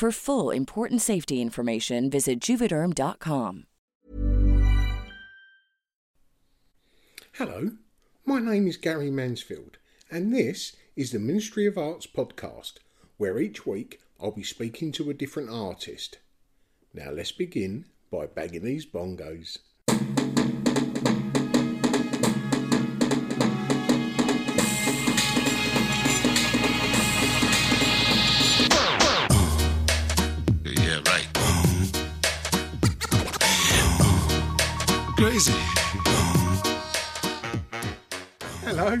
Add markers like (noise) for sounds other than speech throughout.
For full important safety information, visit juvederm.com. Hello, my name is Gary Mansfield, and this is the Ministry of Arts podcast, where each week I'll be speaking to a different artist. Now let's begin by bagging these bongos. Hello,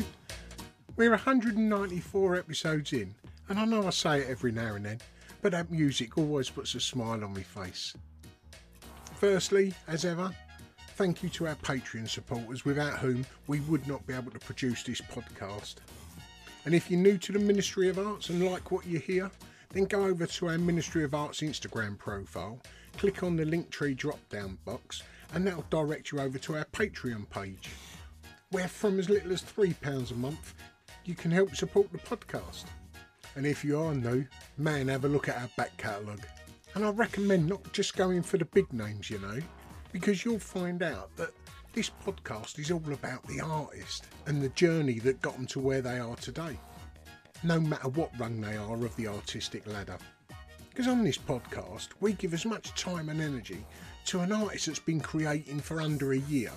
we're 194 episodes in, and I know I say it every now and then, but that music always puts a smile on my face. Firstly, as ever, thank you to our Patreon supporters, without whom we would not be able to produce this podcast. And if you're new to the Ministry of Arts and like what you hear, then go over to our Ministry of Arts Instagram profile, click on the Linktree drop down box, and that'll direct you over to our Patreon page, where from as little as £3 a month, you can help support the podcast. And if you are new, man, have a look at our back catalogue. And I recommend not just going for the big names, you know, because you'll find out that this podcast is all about the artist and the journey that got them to where they are today, no matter what rung they are of the artistic ladder. Because on this podcast, we give as much time and energy to an artist that's been creating for under a year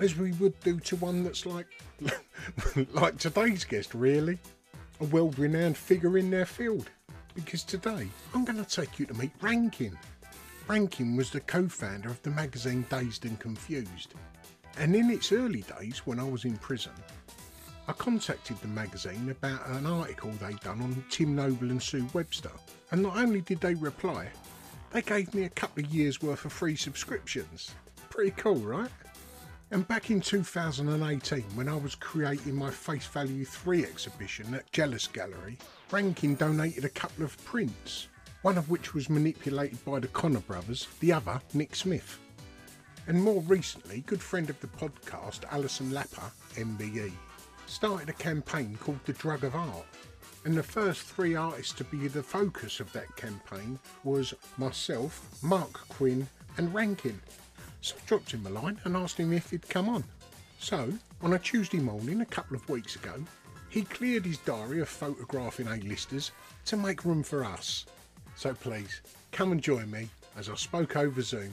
as we would do to one that's like (laughs) like today's guest really. A world-renowned figure in their field. Because today i'm going to take you to meet rankin. Rankin was the co-founder of the magazine dazed and confused. And in its early days when i was in prison i contacted the magazine about an article they'd done on tim noble and sue webster. And not only did they reply they gave me a couple of years worth of free subscriptions pretty cool right and back in 2018, when I was creating my Face Value 3 exhibition at Jealous Gallery, Rankin donated a couple of prints, one of which was manipulated by the Connor brothers, the other Nick Smith. And more recently, good friend of the podcast, Alison Lapper, MBE, started a campaign called The Drug of Art. And the first three artists to be the focus of that campaign was myself, Marc Quinn, and Rankin. So I dropped him a line and asked him if he'd come on. So, on a Tuesday morning a couple of weeks ago, he cleared his diary of photographing A-listers to make room for us. So please, come and join me as I spoke over Zoom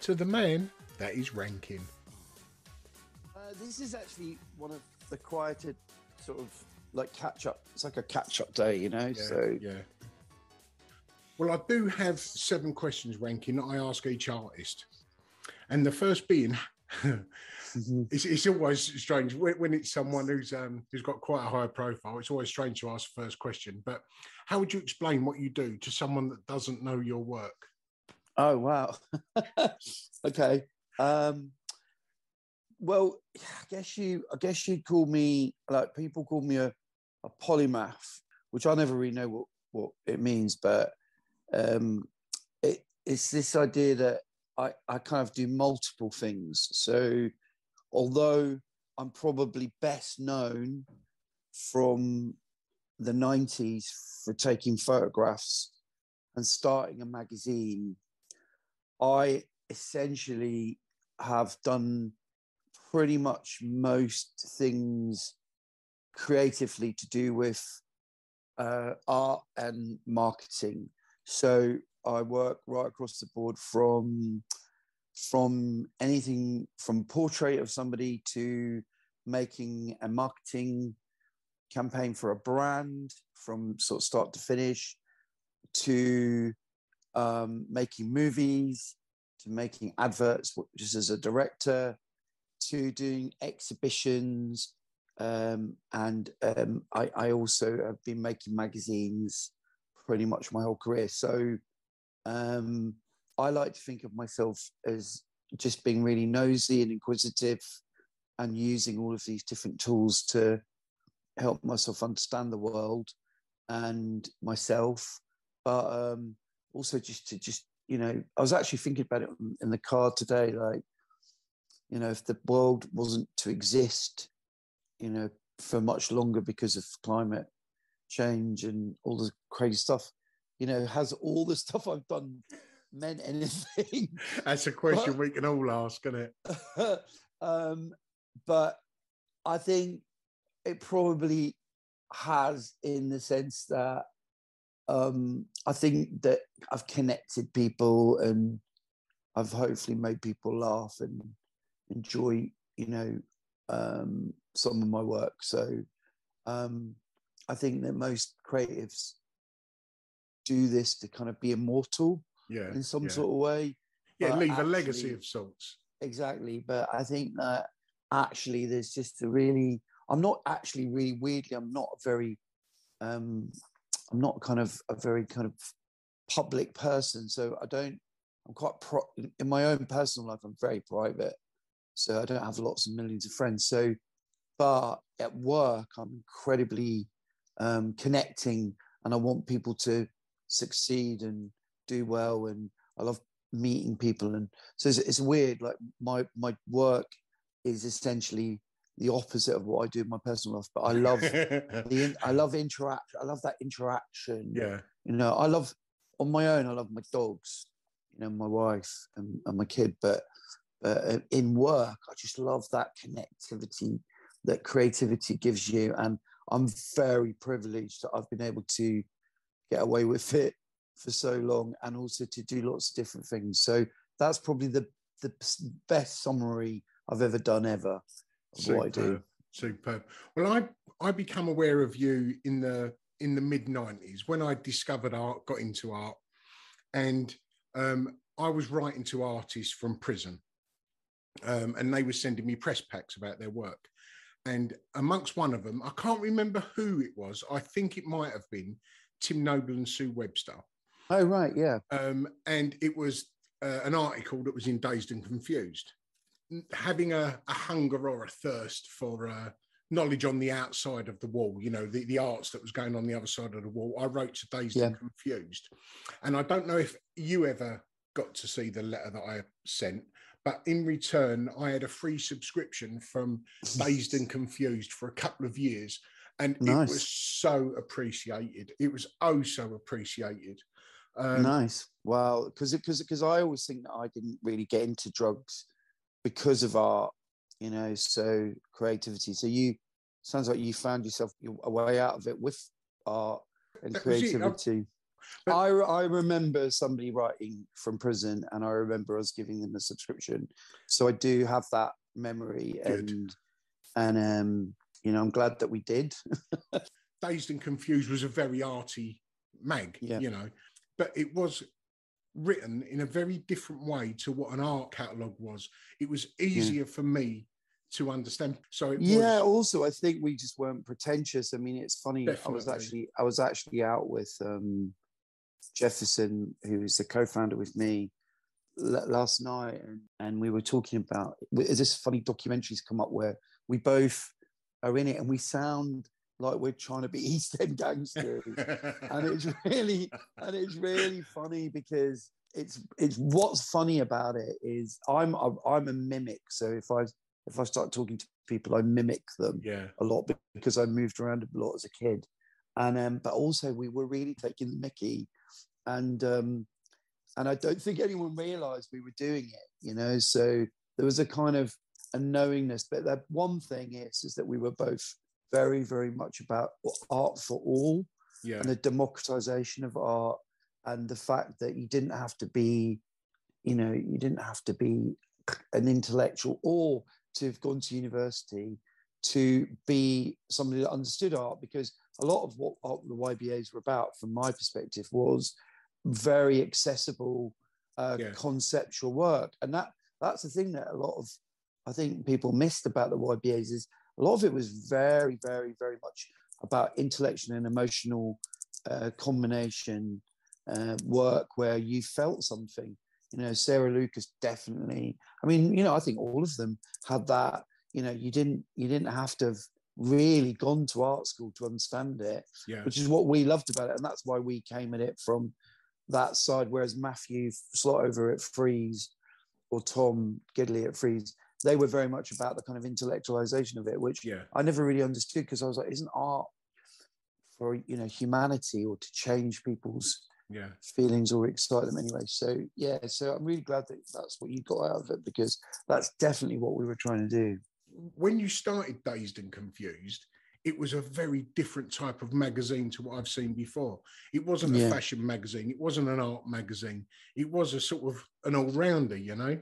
to the man that is Rankin. Uh, this is actually one of the quieter sort of like catch up. It's like a catch up day, you know. Yeah, so yeah. Well, I do have seven questions Rankin that I ask each artist, and the first being, (laughs) it's, it's always strange when, when it's someone who's um, who's got quite a high profile. It's always strange to ask the first question. But how would you explain what you do to someone that doesn't know your work? Oh wow. (laughs) okay. Um, well, I guess you. I guess you'd call me like people call me a, a polymath, which I never really know what what it means, but um, it, it's this idea that I I kind of do multiple things. So, although I'm probably best known from the 90s for taking photographs and starting a magazine, I essentially have done pretty much most things creatively to do with uh, art and marketing. So I work right across the board from from anything from portrait of somebody to making a marketing campaign for a brand from sort of start to finish to um, making movies to making adverts just as a director to doing exhibitions um, and um, I, I, also have been making magazines pretty much my whole career. So um, i like to think of myself as just being really nosy and inquisitive and using all of these different tools to help myself understand the world and myself. But um, also just to just you know i was actually thinking about it in the car today like you know if the world wasn't to exist you know for much longer because of climate change and all the crazy stuff you know has all the (laughs) stuff i've done meant anything. (laughs) That's a question but, we can all ask isn't it? (laughs) Um, but i think it probably has in the sense that um, I think that I've connected people and I've hopefully made people laugh and enjoy, you know, um, some of my work. So um, I think that most creatives do this to kind of be immortal yeah, in some yeah. sort of way. Yeah, leave actually, a legacy of sorts. Exactly. But I think that actually there's just a really, I'm not actually really weirdly, I'm not very um, I'm not kind of a very kind of public person, so I don't. I'm quite pro- in my own personal life. I'm very private, so I don't have lots of millions of friends. So, but at work, I'm incredibly um, connecting, and I want people to succeed and do well, and I love meeting people, and so it's, it's weird. Like my my work is essentially the opposite of what I do in my personal life. But I love (laughs) the I love interact. I love that interaction. Yeah. You know, I love on my own. I love my dogs. You know, my wife and, and my kid. But but in work, I just love that connectivity that creativity gives you. And I'm very privileged that I've been able to get away with it for so long, and also to do lots of different things. So that's probably the the best summary I've ever done ever Superb. what I do. Superb. Well, I I become aware of you in the in the mid '90s when I discovered art, got into art, and um, I was writing to artists from prison, um, and they were sending me press packs about their work. And amongst one of them, I can't remember who it was. I think it might have been Tim Noble and Sue Webster. Oh right, yeah. Um, and it was uh, an article that was in Dazed and Confused having a, a hunger or a thirst for uh, knowledge on the outside of the wall, you know, the, the arts that was going on the other side of the wall. I wrote to Dazed yeah. and Confused. And I don't know if you ever got to see the letter that I sent, but in return, I had a free subscription from (laughs) Dazed and Confused for a couple of years. And nice. it was so appreciated. It was oh so appreciated. Um, nice. Well, because because because I always think that I didn't really get into drugs because of art, you know, so creativity. So you sounds like you found yourself a way out of it with art and creativity. But, I, I remember somebody writing from prison and I remember us giving them a subscription. So I do have that memory good. and and um you know, I'm glad that we did. (laughs) Dazed and Confused was a very arty mag, Yeah. you know, but it was written in a very different way to what an art catalogue was. It was easier for me to understand. So it yeah. was Also, I think we just weren't pretentious. I mean, it's funny. I was actually I was actually out with um, Jefferson, who is the co-founder with me, l- last night, and, and we were talking about. Is this funny documentaries come up where we both are in it, and we sound like we're trying to be (laughs) East End gangsters. and it's (laughs) really and it's really funny because it's it's what's funny about it is I'm a, I'm a mimic. So if I if I start talking to people, I mimic them yeah. a lot because I moved around a lot as a kid, and um, but also we were really taking the Mickey, and um, and I don't think anyone realised we were doing it. You know, so there was a kind of a knowingness. But that one thing is is that we were both very very much about art for all Yeah. and the democratization of art and the fact that you didn't have to be you know you didn't have to be an intellectual or to have gone to university to be somebody that understood art because a lot of what the YBAs were about from my perspective was very accessible uh, Yeah. conceptual work and that that's the thing that a lot of I think people missed about the YBAs is a lot of it was very, very, very much about intellectual and emotional uh, combination uh, work where you felt something. You know, Sarah Lucas definitely. I mean, you know, I think all of them had that. You know, you didn't you didn't have to have really gone to art school to understand it, Yeah. which is what we loved about it, and that's why we came at it from that side. Whereas Matthew Slotover at Frieze or Tom Gidley at Frieze, they were very much about the kind of intellectualization of it, which Yeah. I never really understood because I was like, isn't art for you know humanity or to change people's Yeah. feelings or excite them anyway? So yeah, so I'm really glad that that's what you got out of it because that's definitely what we were trying to do. When you started Dazed and Confused, it was a very different type of magazine to what I've seen before. It wasn't Yeah. a fashion magazine. It wasn't an art magazine. It was a sort of an all-rounder, you know?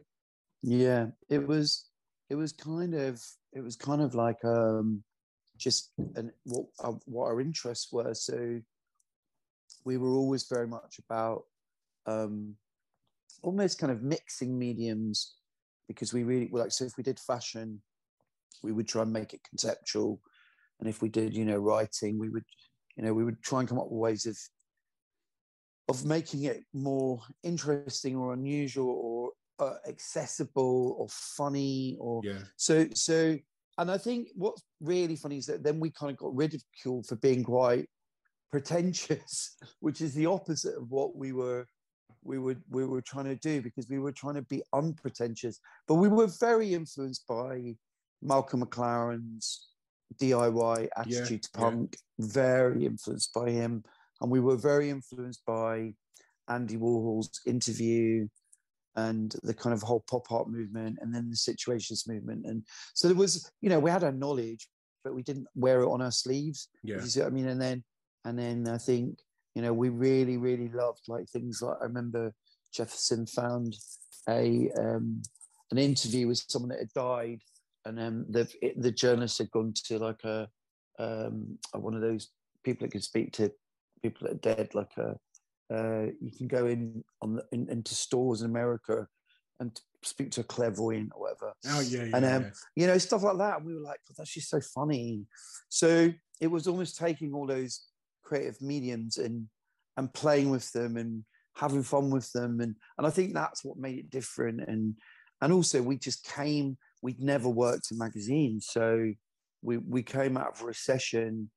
Yeah, it was. It was kind of. It was kind of like um, just an, what uh, what our interests were. So we were always very much about um, almost kind of mixing mediums because we really like. So if we did fashion, we would try and make it conceptual, and if we did, you know, writing, we would, you know, we would try and come up with ways of of making it more interesting or unusual or uh, accessible or funny or Yeah. so so and i think what's really funny is that then we kind of got ridiculed for being quite pretentious (laughs) which is the opposite of what we were we were we were trying to do because we were trying to be unpretentious but we were very influenced by malcolm mclaren's diy attitude to yeah. punk very influenced by him and we were very influenced by andy warhol's interview and the kind of whole pop art movement and then the situationist movement and so there was you know we had our knowledge but we didn't wear it on our sleeves Yeah. you see what i mean and then and then i think you know we really really loved like things like i remember jefferson found a um an interview with someone that had died and um the it, the journalist had gone to like a um one of those people that can speak to people that are dead like a uh, you can go in on the, in, into stores in America and speak to a clairvoyant or whatever. Oh, yeah, yeah. and um, yeah. you know stuff like that. And we were like, God, that's just so funny. So it was almost taking all those creative mediums and and playing with them and having fun with them. And and I think that's what made it different. And and also we just came. We'd never worked in magazines, so we we came out of a recession,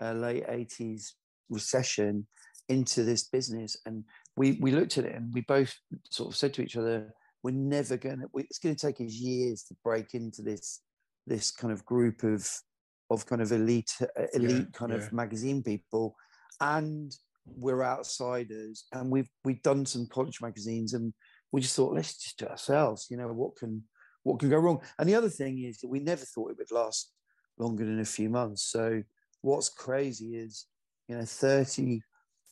uh, late eighties recession, into this business and we we looked at it and we both sort of said to each other we're never going to it's going to take us years to break into this this kind of group of of kind of elite uh, elite kind yeah. of magazine people and we're outsiders and we've we've done some college magazines and we just thought let's just do it ourselves you know what can what can go wrong and the other thing is that we never thought it would last longer than a few months so what's crazy is you know 30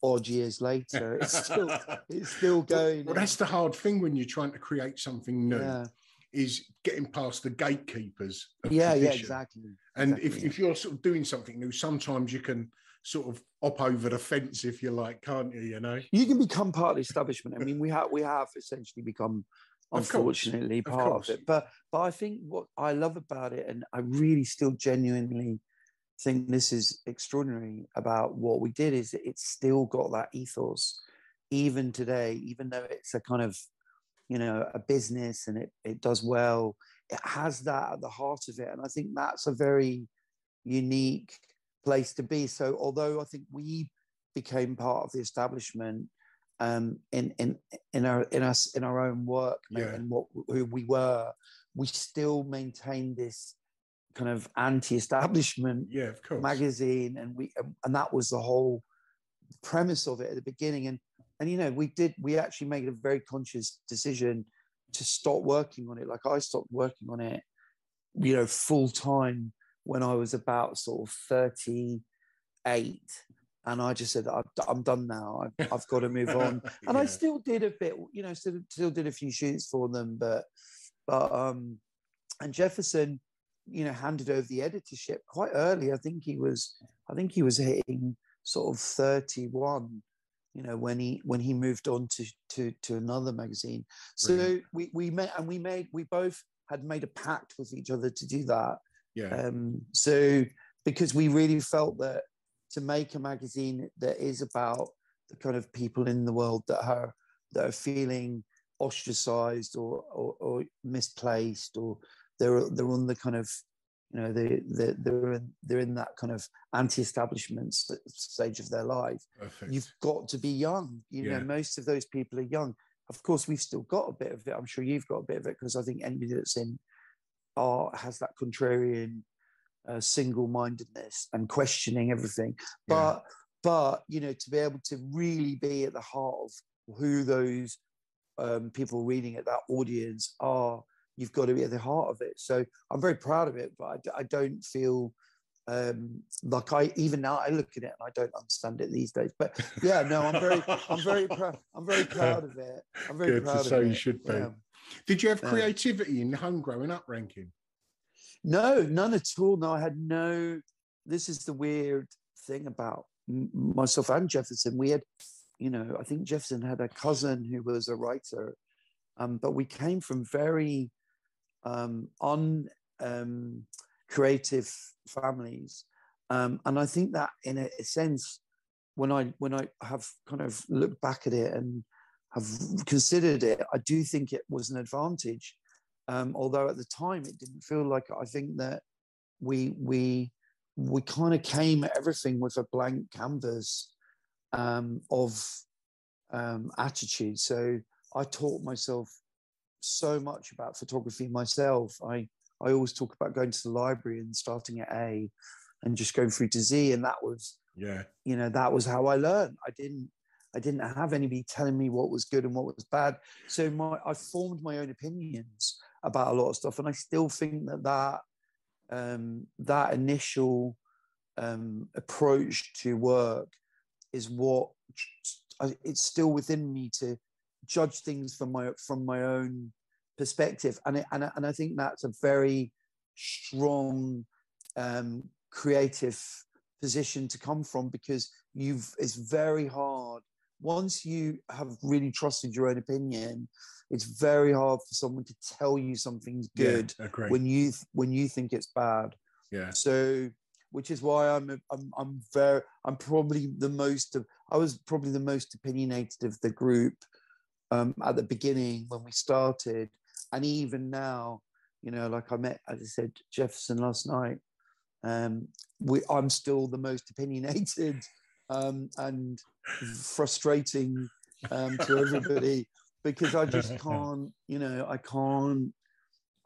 odd years later it's still (laughs) it's still going Well, that's the hard thing when you're trying to create something new. yeah is getting past the gatekeepers. Yeah, yeah, exactly. And exactly, if, yeah. if you're sort of doing something new, sometimes you can sort of hop over the fence if you like, can't you? You know. you can become part of the establishment. I mean, we have we have essentially become, Of unfortunately, part of, it. But but I think what I love about it, and I really still genuinely think this is extraordinary about what we did, is that it's still got that ethos, even today, even though it's a kind of, you know, a business and it it does well. It has that at the heart of it, and I think that's a very unique place to be. So although I think we became part of the establishment um, in in in our in us in our own work Yeah. and what who we were, we still maintained this kind of anti-establishment Yeah, of course. magazine, and we and that was the whole premise of it at the beginning. And and you know we did we actually made a very conscious decision to stop working on it. Like I stopped working on it, you know, full time when I was about sort of thirty eight. And I just said, I'm, done now. I've, (laughs) I've got to move on. And I still did a bit, you know, still, still did a few shoots for them, but, but, um, and Jefferson, you know, handed over the editorship quite early. I think he was, I think he was hitting sort of 31, you know, when he, when he moved on to, to, to another magazine. So Brilliant. we, we met and we made, we both had made a pact with each other to do that. yeah, Um, so because we really felt that to make a magazine that is about the kind of people in the world that are that are feeling ostracized or, or, or misplaced or they're they're on the kind of you know they they're, they're in they're in that kind of anti-establishment stage of their life perfect. you've got to be young you Yeah. know most of those people are young of course we've still got a bit of it i'm sure you've got a bit of it because i think anybody that's in art has that contrarian uh, single-mindedness and questioning everything Yeah. but but you know to be able to really be at the heart of who those um, people reading at that audience are you've got to be at the heart of it so i'm very proud of it but i, d- I don't feel um like i even now i look at it and i don't understand it these days but yeah no i'm very i'm very (laughs) proud i'm very proud of it i'm very Good, proud of so it you should be. yeah. Did you have creativity in home growing up, Rankin? No, none at all. No, I had no. This is the weird thing about myself and Jefferson. We had, you know, I think Jefferson had a cousin who was a writer, um, but we came from very um, un um, creative families, um, and I think that in a, a sense, when I when I have kind of looked back at it and have considered it, I do think it was an advantage um, although at the time it didn't feel like it. I think that we we we kind of came at everything with a blank canvas um, of um, attitude. So I taught myself so much about photography myself. I I always talk about going to the library and starting at A and just going through to Z, and that was Yeah, you know that was how i learned i didn't i didn't have anybody telling me what was good and what was bad so my i formed my own opinions about a lot of stuff and i still think that that um that initial um approach to work is what it's still within me to judge things from my from my own perspective. And it, and and I think that's a very strong um creative position to come from because you've it's very hard once you have really trusted your own opinion it's very hard for someone to tell you something's good Yeah, when you when you think it's bad. Yeah, so which is why I'm, I'm i'm very i'm probably the most of i was probably the most opinionated of the group um, at the beginning when we started. And even now you know like i met as i said jefferson last night um, we, i'm still the most opinionated um, and frustrating um, to everybody (laughs) because i just can't you know i can't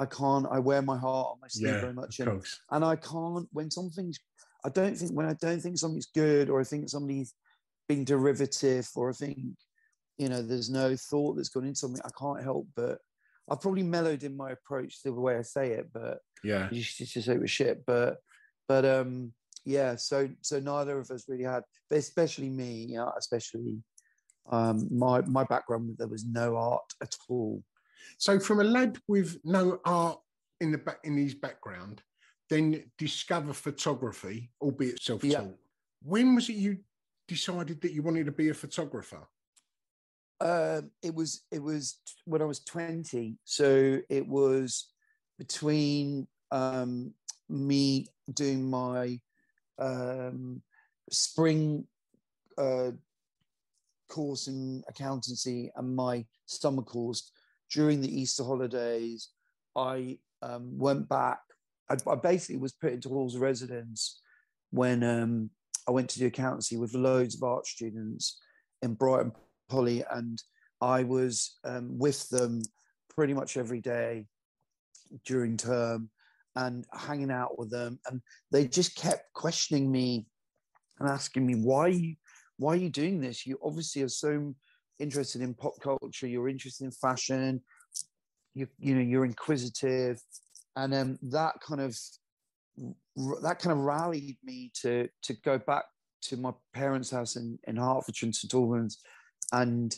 i can't i wear my heart on my sleeve yeah, very much and course. and I can't when something's I don't think when I don't think something's good or I think somebody's being derivative or I think you know there's no thought that's gone into something I can't help but I've probably mellowed in my approach to the way I say it but Yeah, you should just say it was shit but but um yeah so so neither of us really had but especially me you know especially um my my background there was no art at all So from a lad with no art in the back in his background, then discover photography, albeit self-taught. Yeah. When was it you decided that you wanted to be a photographer? Um, it was it was when I was twenty, so it was between um, me doing my um, spring uh, course in accountancy and my summer course during the Easter holidays. I um, went back. I, I basically was put into halls of residence when um, I went to do accountancy with loads of art students in Brighton Poly, and I was um, with them pretty much every day during term and hanging out with them, and they just kept questioning me and asking me why you why are you doing this? You obviously are so interested in pop culture. You're interested in fashion. You you know you're inquisitive, and um, that kind of that kind of rallied me to to go back to my parents' house in in Hertfordshire and St Albans, and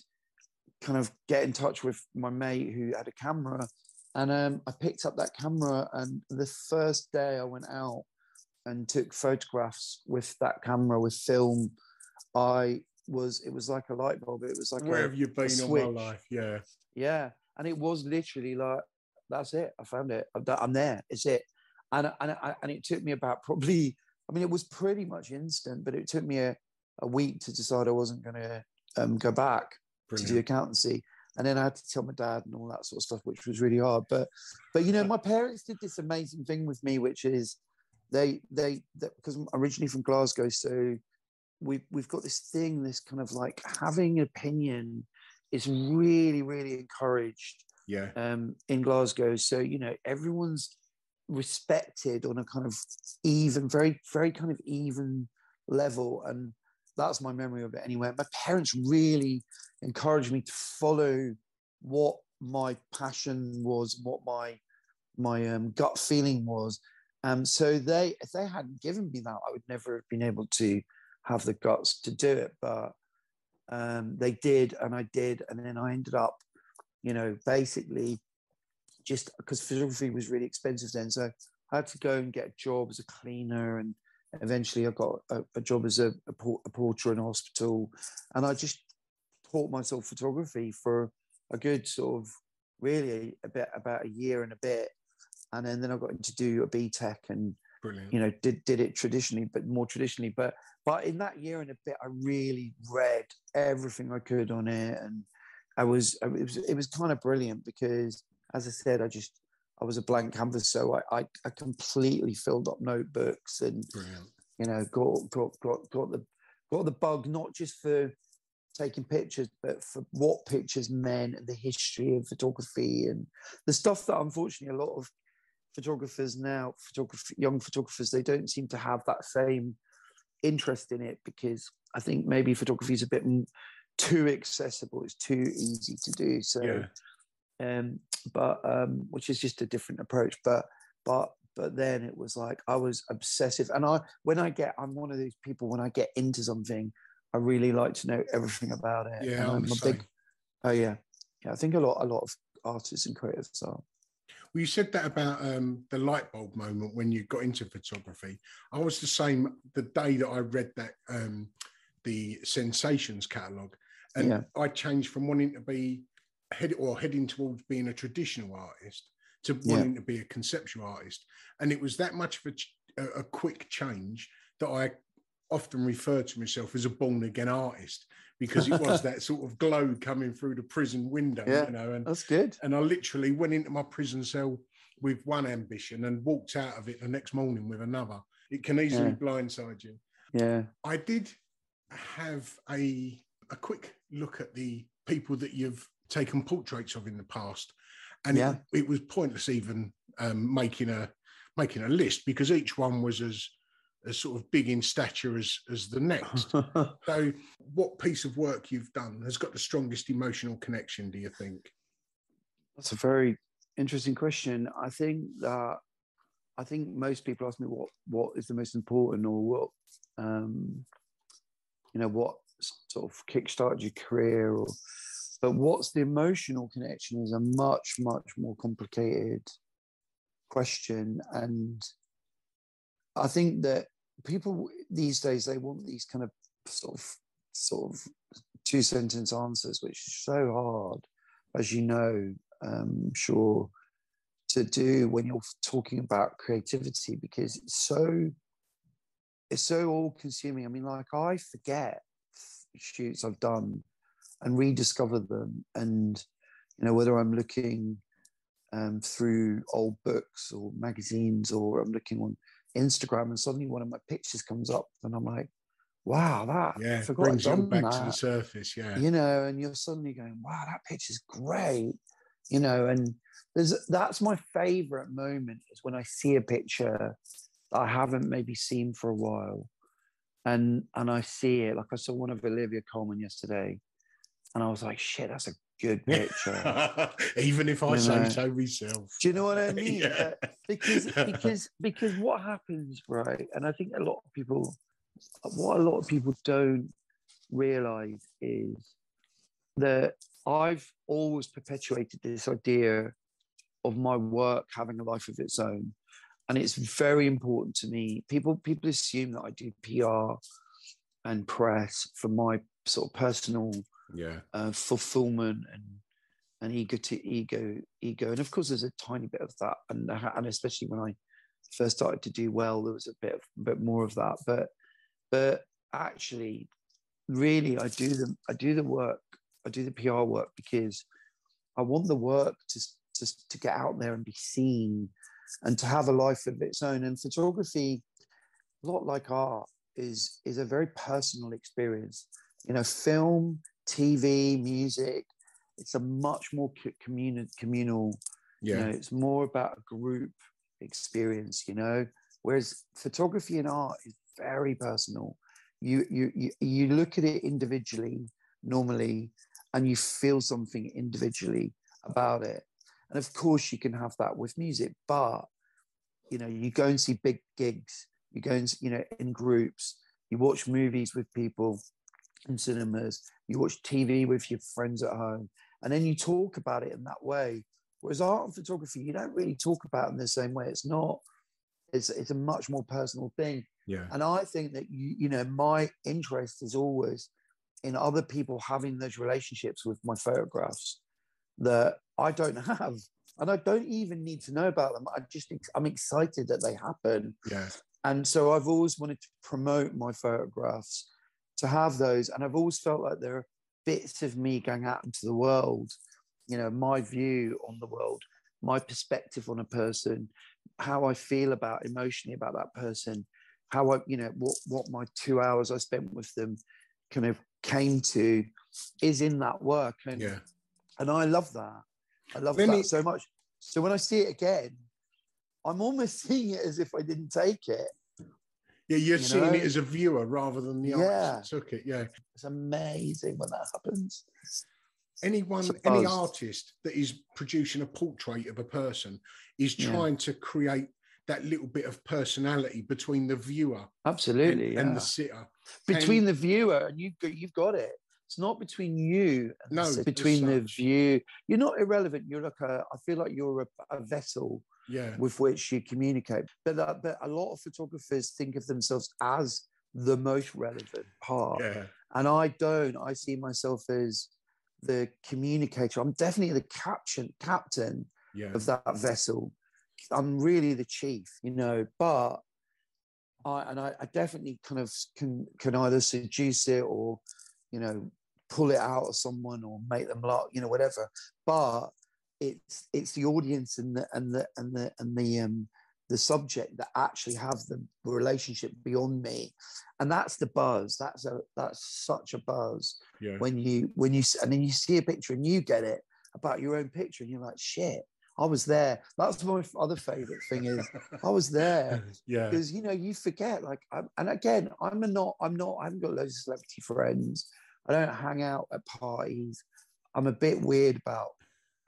kind of get in touch with my mate who had a camera, and um, I picked up that camera, and the first day I went out and took photographs with that camera with film, I was it was like a light bulb. It was like Where a, have you been all my life? Yeah. yeah, and it was literally like that's it. I found it. I'm, there. It's it. And and and it took me about (laughs) probably. I mean, it was pretty much instant, but it took me a, a week to decide I wasn't going to um, go back to do accountancy. And then I had to tell my dad and all that sort of stuff, which was really hard. But but you know, my parents did this amazing thing with me, which is they they because I'm originally from Glasgow, so we we've got this thing, this kind of like having an opinion is really really encouraged Yeah. um, in Glasgow. So you know, everyone's respected on a kind of even, very, very kind of even level, and that's my memory of it. Anyway, my parents really encouraged me to follow what my passion was, what my my um, gut feeling was. Um, so they, if they hadn't given me that, I would never have been able to have the guts to do it. But um, they did, and I did, and then I ended up you know, basically just because photography was really expensive then. So I had to go and get a job as a cleaner and eventually I got a, a job as a, a, por- a porter in a hospital. And I just taught myself photography for a good sort of really a bit about a year and a bit. And then, then I got into do a BTEC and Brilliant. you know did did it traditionally but more traditionally but but in that year and a bit i really read everything i could on it and i was it was it was kind of brilliant because as i said i just i was a blank canvas so i i, I completely filled up notebooks and Brilliant. you know got got got got the got the bug not just for taking pictures but for what pictures meant and the history of photography and the stuff that unfortunately a lot of photographers now photography young photographers they don't seem to have that same interest in it because i think maybe photography is a bit too accessible it's too easy to do so Yeah. Um but um which is just a different approach but but but then it was like i was obsessive. And i when i get i'm one of those people when i get into something i really like to know everything about it. Yeah, and I'm I'm a big oh yeah. Yeah i think a lot a lot of artists and creatives are. Well, you said that about um, the light bulb moment when you got into photography. I was the same the day that I read that um, the Sensations catalogue, and Yeah. I changed from wanting to be head or heading towards being a traditional artist to Yeah. wanting to be a conceptual artist, and it was that much of a, a, quick change that I often refer to myself as a born again artist because it was (laughs) that sort of glow coming through the prison window, Yeah. you know, and that's good and I literally went into my prison cell with one ambition and walked out of it the next morning with another. It can easily Yeah. blindside you. yeah I did have a a quick look at the people that you've taken portraits of in the past, and Yeah. it, it was pointless even um, making a making a list because each one was as as sort of big in stature as as the next. (laughs) so, what piece of work you've done has got the strongest emotional connection? Do you think? That's a very interesting question. I think that I think most people ask me what what is the most important or what um, you know what sort of kickstarted your career or But what's the emotional connection is a much, much more complicated question. And I think that people these days they want these kind of sort of sort of two sentence answers, which is so hard, as you know, um, sure, to do when you're talking about creativity because it's so it's so all consuming. I mean, like I forget shoots I've done and rediscover them. And, you know, whether I'm looking um, through old books or magazines or I'm looking on Instagram and suddenly one of my pictures comes up and I'm like, wow, that Yeah, I brings it I'd all done back to the surface. Yeah. You know, and you're suddenly going, wow, that picture's great. You know, and there's that's my favorite moment is when I see a picture that I haven't maybe seen for a while. And and I see it, like I saw one of Olivia Colman yesterday, and I was like, shit, that's a good picture. (laughs) Even if I You say know. so myself. Do you know what I (laughs) mean? Yeah. Because (laughs) because because what happens, right? And I think a lot of people, what a lot of people don't realize is that I've always perpetuated this idea of my work having a life of its own, and it's very important to me. People people assume that I do PR and press for my sort of personal yeah. uh, fulfillment and and ego to ego ego. And of course there's a tiny bit of that. And and especially when i first started to do well there was a bit of, bit more of that. But but actually really i do the i do the work i do the pr work because i want the work to to, to get out there and be seen and to have a life of its own. And photography a lot like art is is a very personal experience. You know film tv music. It's a much more communal communal Yeah. you know it's more about a group experience you know? Whereas photography and art is very personal. You you you, you look at it individually normally and you feel something individually about it. And of course you can have that with music but you know you go and see big gigs you go and you know in groups you watch movies with people in cinemas you watch tv with your friends at home and then you talk about it in that way. Whereas art and photography you don't really talk about it in the same way. It's not it's, it's a much more personal thing. Yeah. and i think that you you know my interest is always in other people having those relationships with my photographs that i don't have and i don't even need to know about them. I just i'm excited that they happen. Yeah. and so I've always wanted to promote my photographs to have those. And I've always felt like there are bits of me going out into the world, you know, my view on the world, my perspective on a person, how I feel about emotionally about that person, how I, you know, what, what my two hours I spent with them kind of came to is in that work. And, Yeah. and I love that. I love Let that so much. So when I see it again, I'm almost (laughs) seeing it as if I didn't take it. Yeah. You're You seeing it as a viewer rather than the Yeah. artist took it. Yeah. It's amazing when that happens. Anyone, any artist that is producing a portrait of a person is Yeah. trying to create that little bit of personality between the viewer Absolutely, and, yeah. and the sitter. between and- the viewer and you've got, you've got it. It's not between you. And No, the- between the view. You're not irrelevant. You're like a. I feel like you're a, a vessel Yeah. with which you communicate. But that, but a lot of photographers think of themselves as the most relevant part. Yeah. and I don't. I see myself as the communicator. I'm definitely the captain captain Yeah. of that vessel. I'm really the chief, you know, but I and I, I definitely kind of can can either seduce it or, you know, pull it out of someone or make them laugh, you know, whatever. But it's it's the audience and the and the and the and the um the subject that actually have the relationship beyond me. And that's the buzz. That's a that's such a buzz. Yeah. when you when you and then you see a picture and you get it about your own picture and you're like shit i was there. That's my other favorite thing is i was there (laughs) yeah. because you know you forget like I'm, and again i'm a not i'm not i haven't got loads of celebrity friends. I don't hang out at parties. I'm a bit weird about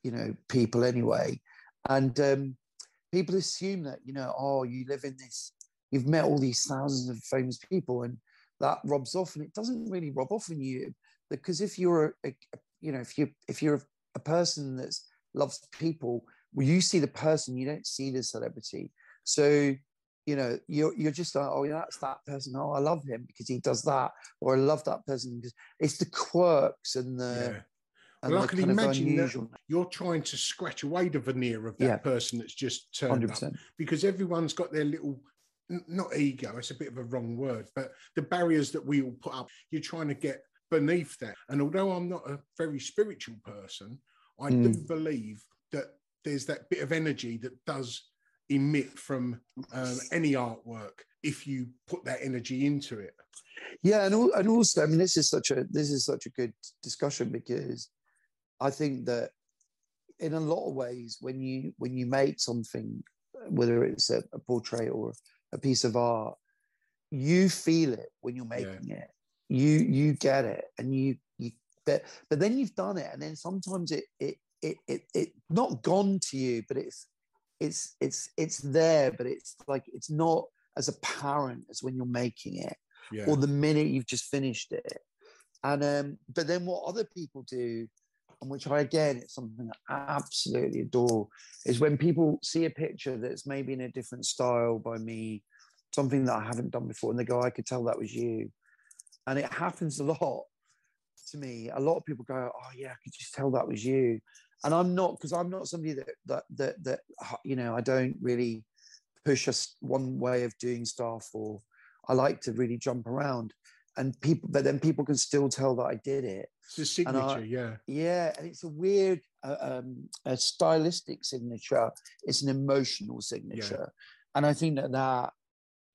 you know people anyway. And um people assume that you know oh you live in this you've met all these thousands of famous people and that robs off and it doesn't really rob off on you because if you're a, a you know if you if you're a person that loves people well you see the person you don't see the celebrity. So you know you're you're just like oh yeah that's that person. Oh i love him because he does that or i love that person because it's the quirks and the Yeah. And Well, I can imagine that you're trying to scratch away the veneer of that Yeah. person that's just turned up. 100% because everyone's got their little not ego it's a bit of a wrong word but the barriers that we all put up you're trying to get beneath that. And although i'm not a very spiritual person i do Mm. believe that there's that bit of energy that does emit from um, any artwork if you put that energy into it. Yeah, and and also, I mean, this is such a this is such a good discussion because I think that in a lot of ways, when you when you make something, whether it's a, a portrait or a piece of art, you feel it when you're Yeah. making it. You you get it, and you you but but then you've done it, and then sometimes it it it it, it not gone to you, but it's it's it's it's there, but it's like it's not as apparent as when you're making it yeah or the minute you've just finished it. And um, but then what other people do, and which I again it's something I absolutely adore, is when people see a picture that's maybe in a different style by me, something that I haven't done before, and they go, I could tell that was you. And it happens a lot to me. A lot of people go, Oh yeah, I could just tell that was you. And I'm not because I'm not somebody that that that that you know, I don't really push us one way of doing stuff or I like to really jump around and people, but then people can still tell that I did it. it's a and I- signature yeah Yeah, and it's a weird, uh, um, a stylistic signature. It's an emotional signature, and I think that that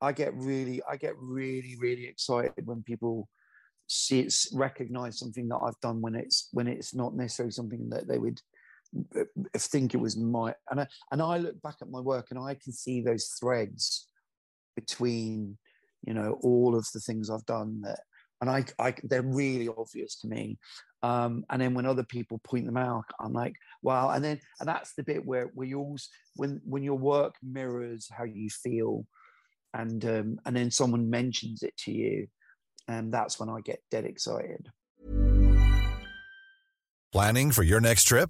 I get really, I get really, really excited when people see it's recognize something that I've done when it's when it's not necessarily something that they would uh, think it was my and I and I look back at my work and I can see those threads between you know all of the things I've done that and I, I they're really obvious to me um, and then when other people point them out I'm like wow and then and that's the bit where where you also when when your work mirrors how you feel and um, and then someone mentions it to you and that's when I get dead excited Planning for your next trip?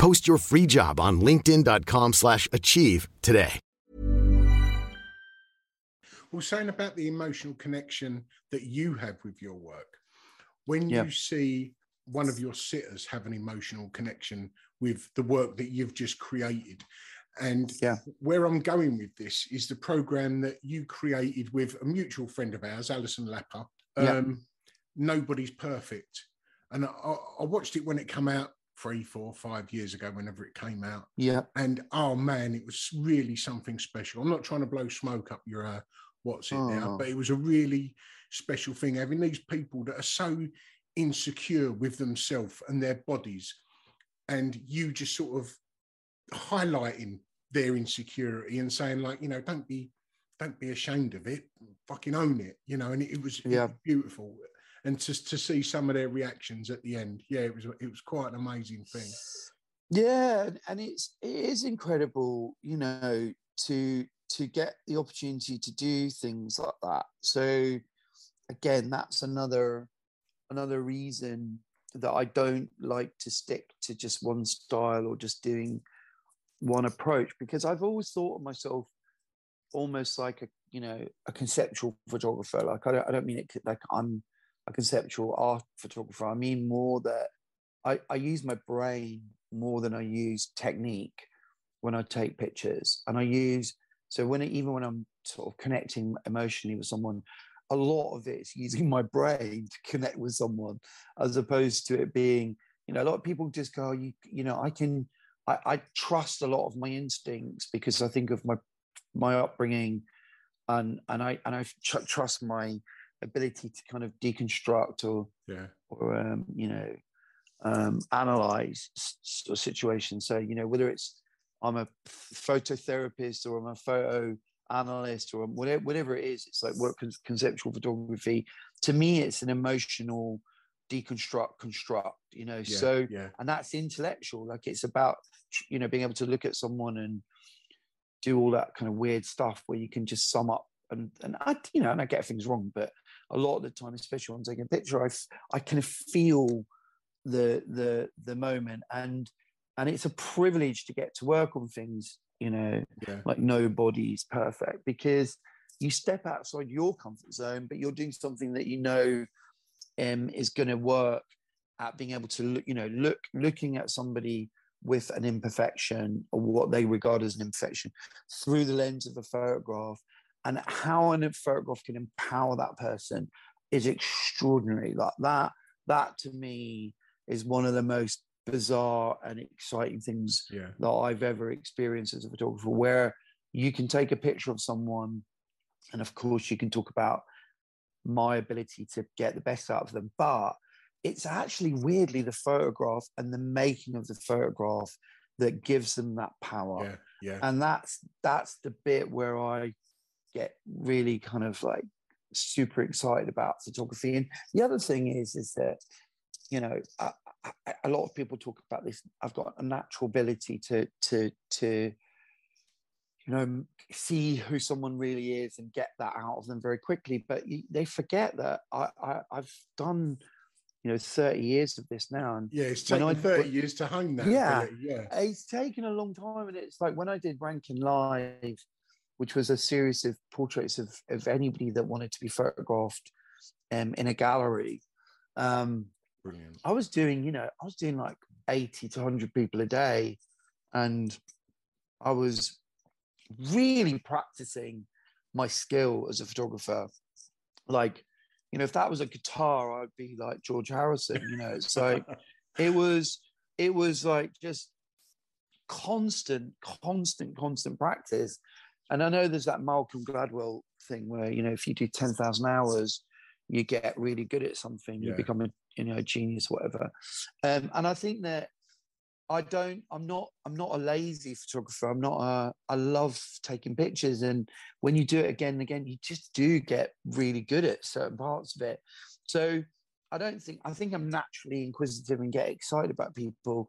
Post your free job on linkedin.com/achieve slash achieve today. Well, saying about the emotional connection that you have with your work, when Yeah. you see one of your sitters have an emotional connection with the work that you've just created, and Yeah. where I'm going with this is the program that you created with a mutual friend of ours, Alison Lapper. Yeah. Um, Nobody's perfect, and I, I watched it when it came out three, four, five years ago, whenever it came out yeah and oh man, it was really something special. I'm not trying to blow smoke up your uh, what's it now, Oh. but it was a really special thing having these people that are so insecure with themselves and their bodies, and you just sort of highlighting their insecurity and saying like, you know, don't be don't be ashamed of it, fucking own it, you know. And it, it was it was Yeah. beautiful. And to, to see some of their reactions at the end, yeah, it was it was quite an amazing thing. Yeah, and- it's it is incredible, you know, to to get the opportunity to do things like that. So again, that's another another reason that I don't like to stick to just one style or just doing one approach because I've always thought of myself almost like a you know a conceptual photographer. Like I don't I don't mean it like I'm a conceptual art photographer. I mean more that I, I use my brain more than I use technique. when I take pictures, and I use so when it, even when I'm sort of connecting emotionally with someone, a lot of it's using my brain to connect with someone, as opposed to it being you know a lot of people just go oh, you you know I can I, I trust a lot of my instincts because I think of my my upbringing and and I and I tr- trust my ability to kind of deconstruct or yeah or um, you know um, analyze sort of situations. So you know whether it's I'm a phototherapist or I'm a photo analyst or whatever whatever it is, it's like work conceptual photography. To me, it's an emotional deconstruct construct you know Yeah, so yeah. and that's intellectual like it's about you know being able to look at someone and do all that kind of weird stuff where you can just sum up and and I you know and I get things wrong but a lot of the time especially when I'm taking a picture I I kind of feel the the the moment and and it's a privilege to get to work on things you know Yeah. like nobody's perfect because you step outside your comfort zone but you're doing something that you know um, is going to work at being able to look you know look looking at somebody with an imperfection or what they regard as an imperfection through the lens of a photograph and how a photograph can empower that person is extraordinary like that that to me is one of the most bizarre and exciting things Yeah. that I've ever experienced as a photographer, where you can take a picture of someone, and of course, you can talk about my ability to get the best out of them, but it's actually weirdly the photograph and the making of the photograph that gives them that power. Yeah. Yeah. And that's that's the bit where I get really kind of like super excited about photography. And the other thing is, is that you know, I, I, a lot of people talk about this. I've got a natural ability to to to you know see who someone really is and get that out of them very quickly. But you, they forget that I, I I've done you know 30 years of this now and Yeah. It's taken I- 30 years to hone that. Yeah. Yeah. it's taken a long time and it's like when i did Rankin Live which was a series of portraits of, of anybody that wanted to be photographed um, in a gallery. Um, Brilliant. i was doing you know i was doing like 80 to 100 people a day and i was really practicing my skill as a photographer. Like you know if that was a guitar i'd be like george harrison you know So (laughs) it was it was like just constant constant constant practice and i know there's that malcolm gladwell thing where you know if you do 10,000 hours you get really good at something you Yeah. become a you know a genius whatever um, and i think that i don't i'm not i'm not a lazy photographer i'm not a i love taking pictures and when you do it again and again you just do get really good at certain parts of it so I don't think I think I'm naturally inquisitive and get excited about people.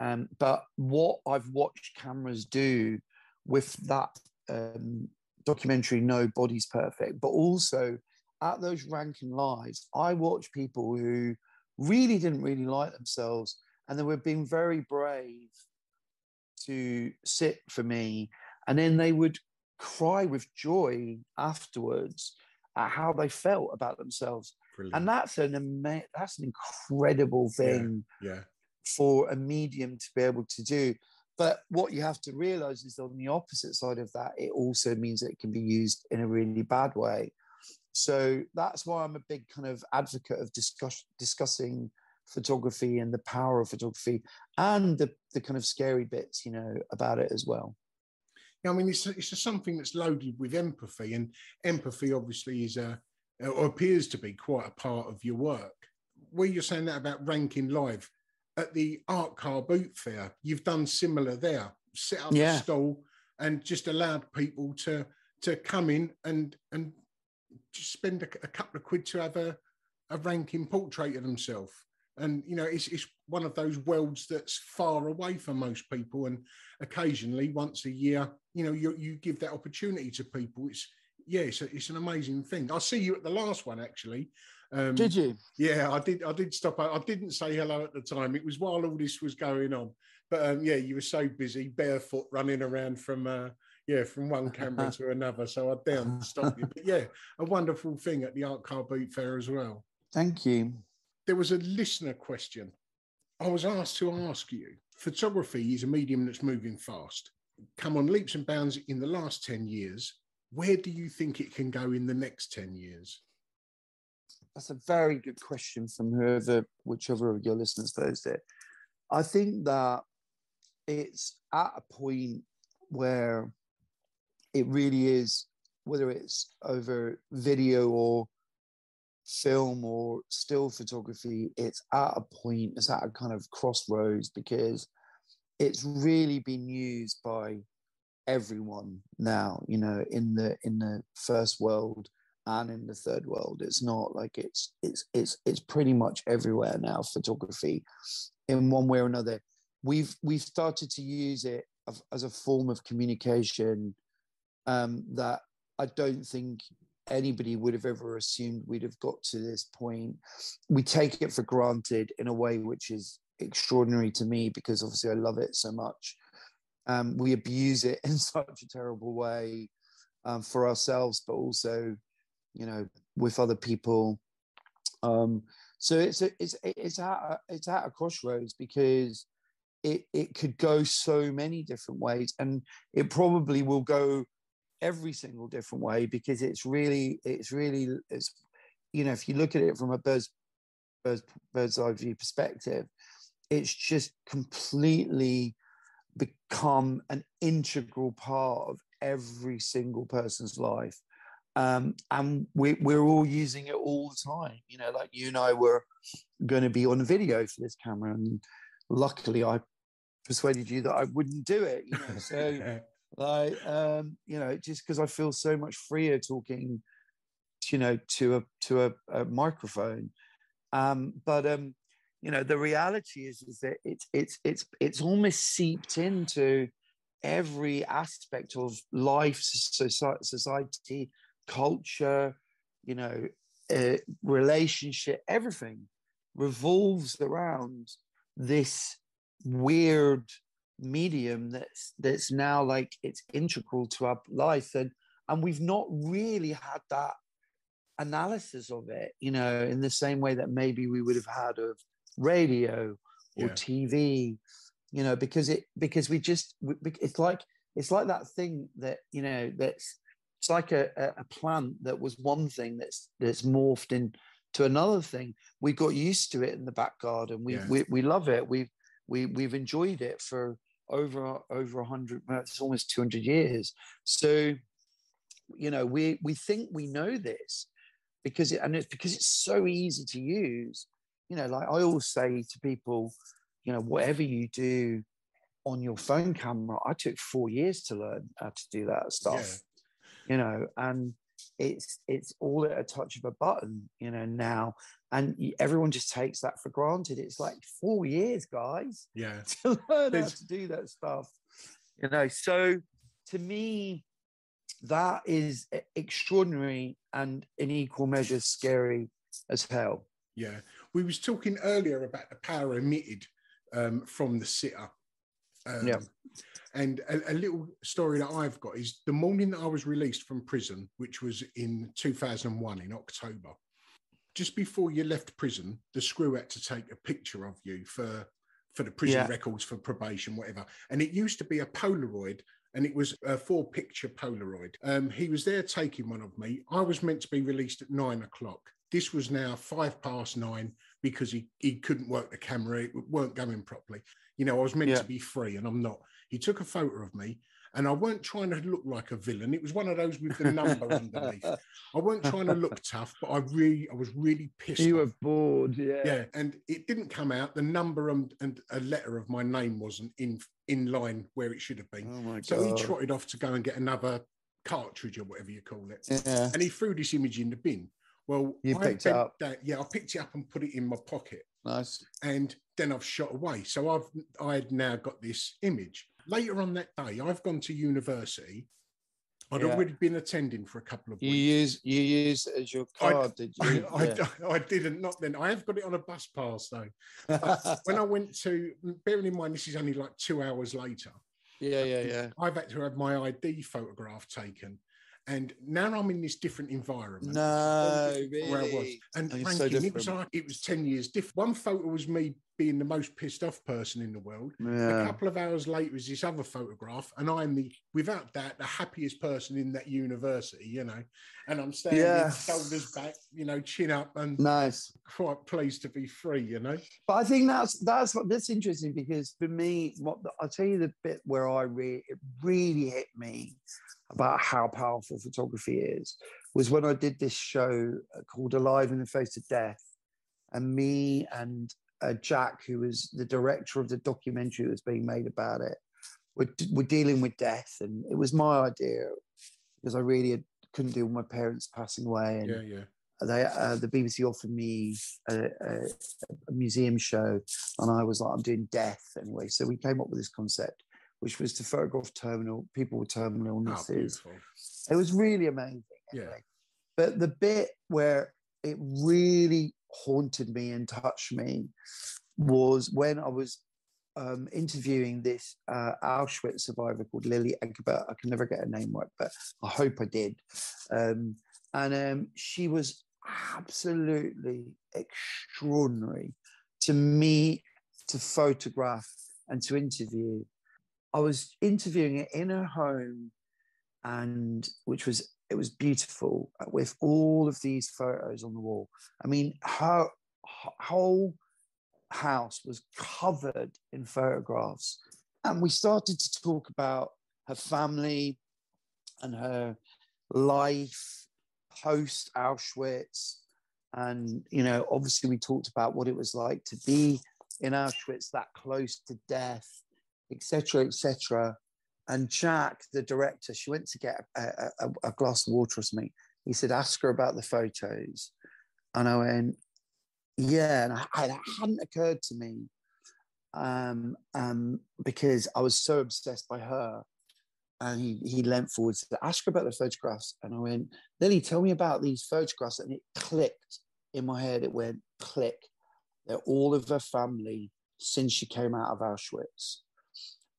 Um, but what I've watched cameras do with that um, documentary, No Body's Perfect, but also at those Rankin Lives, I watch people who really didn't really like themselves and they were being very brave to sit for me. And then they would cry with joy afterwards at how they felt about themselves Brilliant. and that's an ama- that's an incredible thing yeah. for a medium to be able to do but what you have to realize is on the opposite side of that it also means that it can be used in a really bad way so that's why i'm a big kind of advocate of discuss, discussing photography and the power of photography and the, the kind of scary bits you know about it as well Yeah, I mean, it's it's just something that's loaded with empathy, and empathy obviously is a or appears to be quite a part of your work. Where you're saying that about Rankin Live at the art car boot fair, you've done similar there. Set up Yeah. a stall and just allowed people to to come in and and just spend a, a couple of quid to have a a Rankin portrait of themselves. And you know, it's it's one of those worlds that's far away from most people. And occasionally, once a year, you know, you you give that opportunity to people. It's yeah, it's, a, it's an amazing thing. I'll see you at the last one actually. Um, did you yeah, I did. I did stop. I I didn't say hello at the time. It was while all this was going on. But um, yeah, you were so busy, barefoot, running around from uh, yeah, from one camera (laughs) to another. So I down stop you. But yeah, a wonderful thing at the Art Car Boot Fair as well. thank you There was a listener question. I was asked to ask you. Photography is a medium that's moving fast. come on leaps and bounds in the last 10 years. Where do you think it can go in the next 10 years? That's a very good question from whoever, whichever of your listeners posed it. I think that it's at a point where it really is, whether it's over video or film or still photography, it's at a point, it's at a kind of crossroads because it's really been used by everyone now, you know, in the in the first world and in the third world. It's not like it's it's it's it's pretty much everywhere now, photography in one way or another. We've we've started to use it as a form of communication um, that I don't think anybody would have ever assumed we'd have got to this point. We take it for granted in a way which is extraordinary to me because obviously I love it so much. Um, we abuse it (laughs) in such a terrible way um, for ourselves, but also, you know, with other people. Um, so it's it's it's at a, it's at a crossroads because it it could go so many different ways, and it probably will go every single different way because it's really it's really it's you know if you look at it from a bird's bird's, bird's eye view perspective it's just completely become an integral part of every single person's life um, and we, we're all using it all the time. You know like you and i were going to be on video for this camera and luckily i persuaded you that i wouldn't do it you know? So (laughs) like um you know just because i feel so much freer talking you know to a to a, a microphone. Um but um you know the reality is is that it's it's it's it's almost seeped into every aspect of life society culture you know uh, relationship everything revolves around this weird medium that's that's now like it's integral to our life and and we've not really had that analysis of it you know in the same way that maybe we would have had of radio or yeah. tv you know because it because we just it's like it's like that thing that you know that's it's like a, a plant that was one thing that's that's morphed into another thing. We got used to it in the back garden. We yeah. we, we love it. We've we, we've enjoyed it for over over 100 it's almost 200 years. So you know we we think we know this because it, and it's because it's so easy to use. You know like i always say to people you know whatever you do on your phone camera i took four years to learn how to do that stuff. Yeah. You know and it's it's all at a touch of a button you know now. And everyone just takes that for granted. It's like four years guys yeah. (laughs) to learn how to do that stuff. You know so to me that is extraordinary and in equal measure scary as hell. Yeah. We was talking earlier about the power emitted um, from the sitter um, yeah and a, a, little story that I've got is the morning that I was released from prison, which was in 2001 in October, just before you left prison, the screw had to take a picture of you for for the prison yeah. records for probation, whatever. And it used to be a Polaroid, and it was a four picture Polaroid. Um, he was there taking one of me. I was meant to be released at nine o'clock. This was now five past nine because he, he couldn't work the camera, it weren't going properly. You know, I was meant yeah. to be free and I'm not. He took a photo of me and I weren't trying to look like a villain. It was one of those with the number underneath. (laughs) I weren't trying to look tough, but I really, I was really pissed. You off. were bored, yeah. Yeah, and it didn't come out. The number and, and a letter of my name wasn't in in line where it should have been. Oh my so he trotted off to go and get another cartridge or whatever you call it. Yeah. And he threw this image in the bin. Well, you picked it up. That, yeah, I picked it up and put it in my pocket. Nice. And then I've shot away. So I've I had now got this image later on that day, I've gone to university. I'd yeah. already been attending for a couple of weeks. You use you use as your card, I, did you? (laughs) I, yeah. I, I, didn't. Not then. I have got it on a bus pass though. (laughs) when I went to, bearing in mind this is only like two hours later. Yeah, yeah, um, yeah. I've had to have my ID photograph taken. And now I'm in this different environment. No, really? Where I was. And oh, Frankie, so it was like it was 10 years different. One photo was me being the most pissed off person in the world. A couple of hours later is this other photograph, and I'm the, without that the happiest person in that university, you know. And I'm standing Yeah. shoulders back, you know, chin up, and Nice. quite pleased to be free, you know. But I think that's that's what that's interesting because for me, what I'll tell you the bit where I really it really hit me about how powerful photography is was when I did this show called Alive in the Face of Death, and me and uh, Jack, who was the director of the documentary that was being made about it, were, were dealing with death, and it was my idea because I really had, couldn't deal with my parents passing away, and Yeah, yeah. they uh, the BBC offered me a, a, a museum show, and I was like, I'm doing death anyway. So we came up with this concept, which was to photograph terminal people with terminal Oh, illnesses. beautiful. it was really amazing. Yeah. But the bit where it really haunted me and touched me was when I was um, interviewing this uh, Auschwitz survivor called Lily Egbert. I can never get her name right, but I hope I did. Um, and um, she was absolutely extraordinary to me to photograph and to interview. I was interviewing her in her home, and which was it was beautiful uh, with all of these photos on the wall. I mean, her h- whole house was covered in photographs, and we started to talk about her family and her life post Auschwitz. And, you know, obviously we talked about what it was like to be in Auschwitz that close to death, etc., etc. And Jack, the director, she went to get a, a, a glass of water or something. He said, ask her about the photos. And I went, yeah. And I, hadn't occurred to me um, um, because I was so obsessed by her. And he, he leant forward to ask her about the photographs. And I went, Lily, tell me about these photographs. And it clicked in my head. It went click. They're all of her family since she came out of Auschwitz.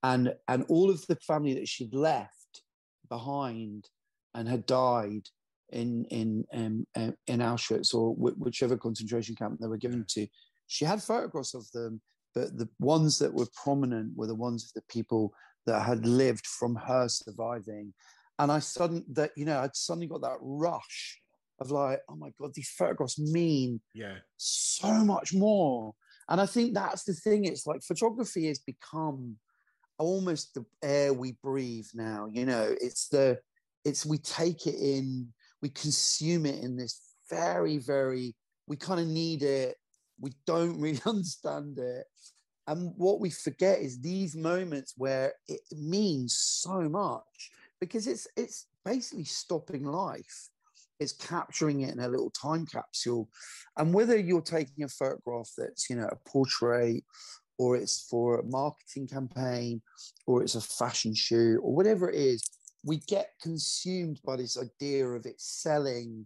And, and all of the family that she'd left behind and had died in, in, um, um, in Auschwitz or wh- whichever concentration camp they were given to. She had photographs of them, but the ones that were prominent were the ones of the people that had lived from her surviving. And I suddenly that you know I'd suddenly got that rush of like, oh my god, these photographs mean Yeah. so much more. And I think that's the thing. It's like photography has become almost the air we breathe now. You know, it's the it's we take it in, we consume it in this very, very, we kind of need it. We don't (laughs) really understand it. And what we forget is these moments where it means so much because it's it's basically stopping life. It's capturing it in a little time capsule. And whether you're taking a photograph that's, you know, a portrait or it's for a marketing campaign or it's a fashion shoot or whatever it is, we get consumed by this idea of it selling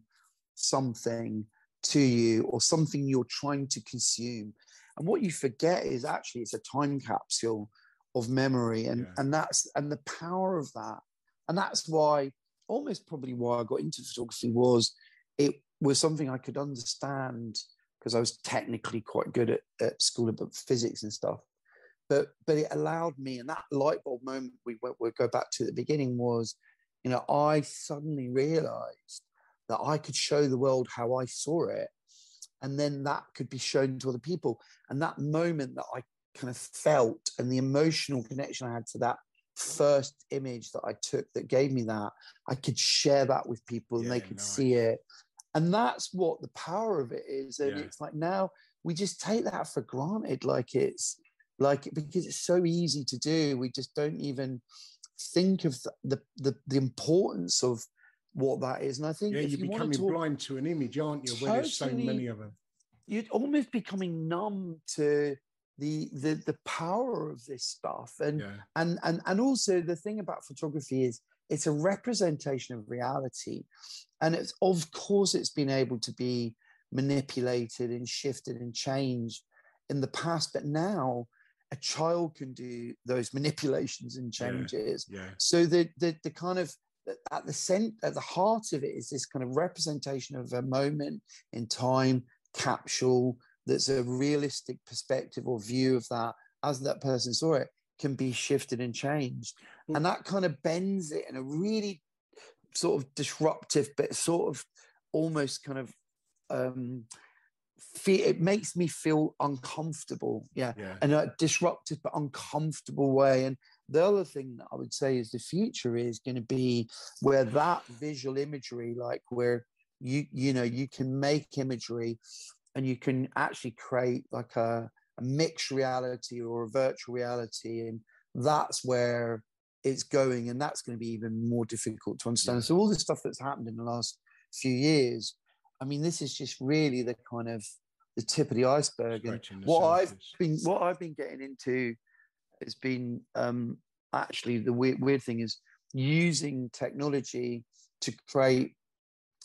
something to you or something you're trying to consume. And what you forget is actually it's a time capsule of memory and, Yeah. and that's and the power of that. And that's why almost probably why I got into photography was it was something I could understand because I was technically quite good at, at school about physics and stuff. But but it allowed me, and that light bulb moment we went, we'll go back to at the beginning was, you know, I suddenly realized that I could show the world how I saw it. And then that could be shown to other people. And that moment that I kind of felt and the emotional connection I had to that first image that I took that gave me that, I could share that with people and they could nice. see it. And that's what the power of it is. And Yeah. it's like now we just take that for granted, like it's like because it's so easy to do. We just don't even think of the the, the, importance of what that is. And I think Yeah, you're you becoming to talk, blind to an image, aren't you? Where there's so many of them. you're almost becoming numb to the the the power of this stuff and Yeah. and and and also the thing about photography is it's a representation of reality and it's of course it's been able to be manipulated and shifted and changed in the past but now a child can do those (laughs) manipulations and Yeah. changes Yeah. so the the, the kind of at the cent at the heart of it is this kind of representation of a moment in time capsule that's a realistic perspective or view of that as that person saw it can be shifted and changed. Well- and that kind of bends it in a really sort of disruptive, but sort of almost kind of um fe- it makes me feel uncomfortable. Yeah. Yeah. In a disruptive but uncomfortable way. And the other thing that I would say is the future is going to be where that visual imagery, like where you you know you can make imagery and you can actually create like a, a mixed reality or a virtual reality and that's where it's going and that's going to be even more difficult to understand. So all the stuff that's happened in the last few years i mean this is just really the kind of the tip of the iceberg and what i've been what i've been getting into has been um actually the weird, weird thing is using technology to create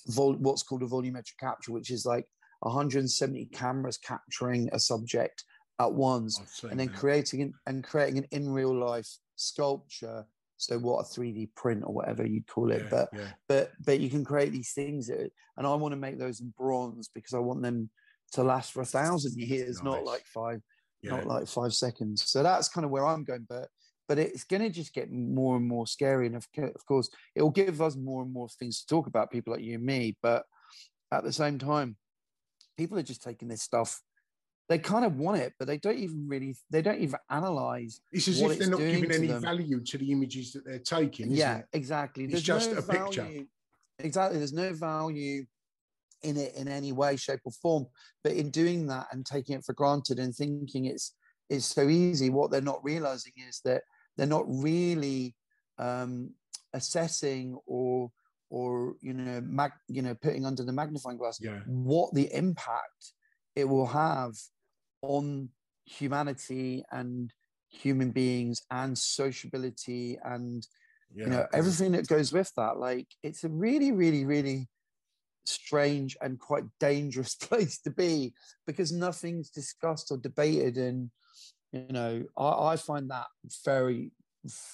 vol- what's called a volumetric capture which is like 170 cameras capturing a subject at once and then that. creating an, and creating an in real life sculpture so what a 3d print or whatever you'd call it Yeah, but yeah. but but you can create these things that, and i want to make those in bronze because i want them to last for a thousand years not like five yeah. not like five seconds so that's kind of where i'm going but but it's going to just get more and more scary and of, of course it will give us more and more things to talk about people like you and me but at the same time people are just taking this stuff they kind of want it but they don't even really they don't even analyze It's as if they're not giving any them. value to the images that they're taking. Isn't yeah it? exactly It's there's just no a picture. value exactly there's no value in it in any way shape or form but in doing that and taking it for granted and thinking it's it's so easy what they're not realizing is that they're not really um assessing or or you know mag, you know putting under the magnifying glass Yeah. what the impact it will have on humanity and human beings and sociability and Yeah. you know everything that goes with that like it's a really really really strange and quite dangerous (laughs) place to be because nothing's discussed or debated and you know i, I find that very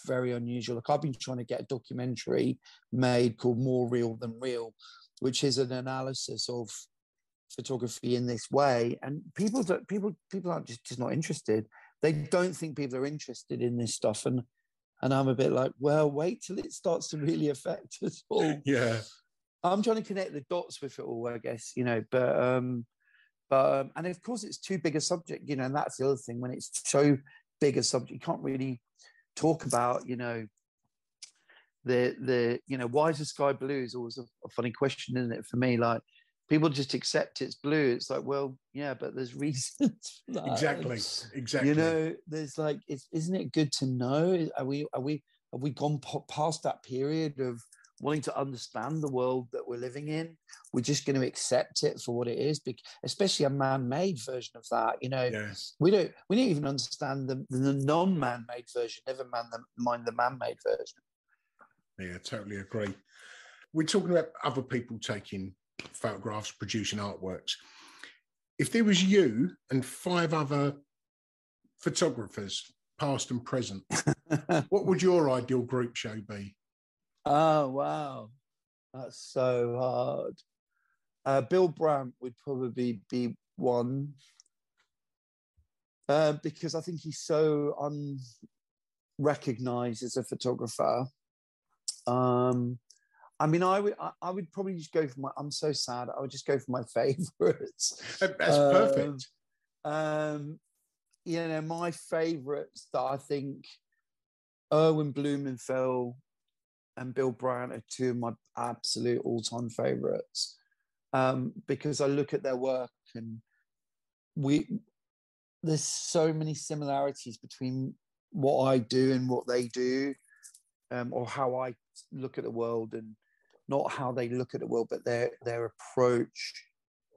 very unusual like i've been trying to get a documentary made called more real than real which is an analysis of photography in this way and people don't people people aren't just, just not interested. They don't think people are interested in this stuff and and i'm a bit like well wait till it starts to really affect us all. (laughs) Yeah. i'm trying to connect the dots with it all i guess you know but um but um, and of course it's too big a subject you know and that's the other thing when it's so big a subject you can't really talk about you know the the you know why is the sky blue is always a, a funny question isn't it for me? Like people just accept it's blue it's like well yeah but there's (laughs) reasons for that. Exactly. Exactly. you know there's like it's, isn't it good to know are we are we have we gone po- past that period of wanting to understand the world that we're living in we're just going to accept it for what it is especially a man-made version of that you know Yeah. we don't we don't even understand the, the non-man-made version never man the, mind the man-made version Yeah, totally agree. We're talking about other people taking photographs, producing artworks. If there was you and five other photographers, past and present, (laughs) what would your ideal group show be? Oh wow, that's so hard. Uh, Bill Brandt would probably be one uh, because I think he's so unrecognized as a photographer. Um, I mean, I would I, would probably just go for my. I'm so sad. I would just go for my (laughs) favorites. That's Um, perfect. Um, you know, my favorites that I think Erwin Blumenfeld and Bill Brandt are two of my absolute all-time favorites um, because I look at their work and we there's so many similarities between what I do and what they do, um, or how I look at the world and not how they look at the world, but their their approach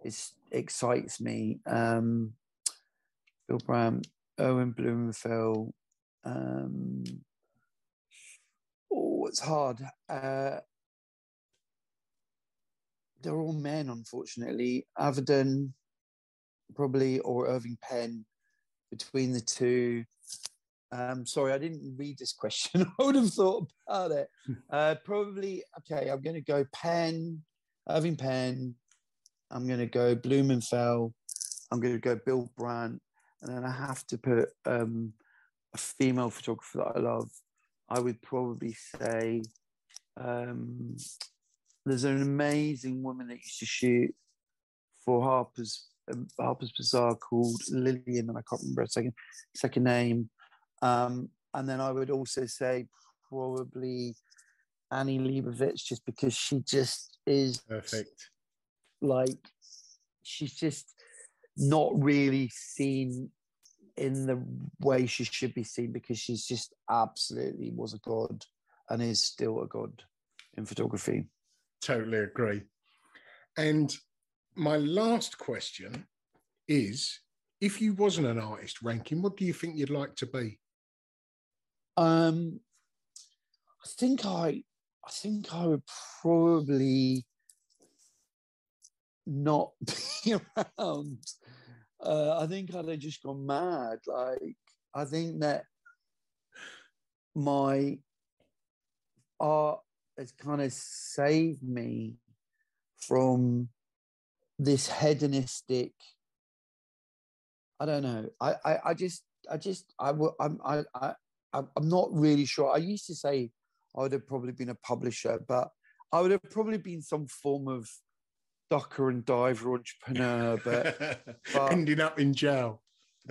is excites me. Um, Bill Brandt, Erwin Blumenfeld. Um, oh, it's hard. Uh, they're all men, unfortunately. Avedon, probably, or Irving Penn, between the two. Um, sorry, I didn't read this question. (laughs) I would have thought about it. Uh, probably, okay, I'm going to go Penn, Irving Penn. I'm going to go Blumenfeld, I'm going to go Bill Brandt, and then I have to put um, a female photographer that I love. I would probably say um, there's an amazing woman that used to shoot for Harper's um, Harper's Bazaar called Lillian, and I can't remember her second second name. Um, and then I would also say probably Annie Leibovitz, just because she just is Perfect. like she's just not really seen in the way she should be seen because she's just absolutely was a god and is still a god in photography. Totally agree. And my last question is if you wasn't an artist Rankin, what do you think you'd like to be? Um, I think I, I think I would probably not (laughs) be around. Uh, I think I'd have just gone mad. Like I think that my art has kind of saved me from this hedonistic. I don't know. I, I, I just, I just, I, I, I, I'm I'm not really sure. I used to say I would have probably been a publisher, but I would have probably been some form of ducker and diver entrepreneur. (laughs) But but- Ending up in jail.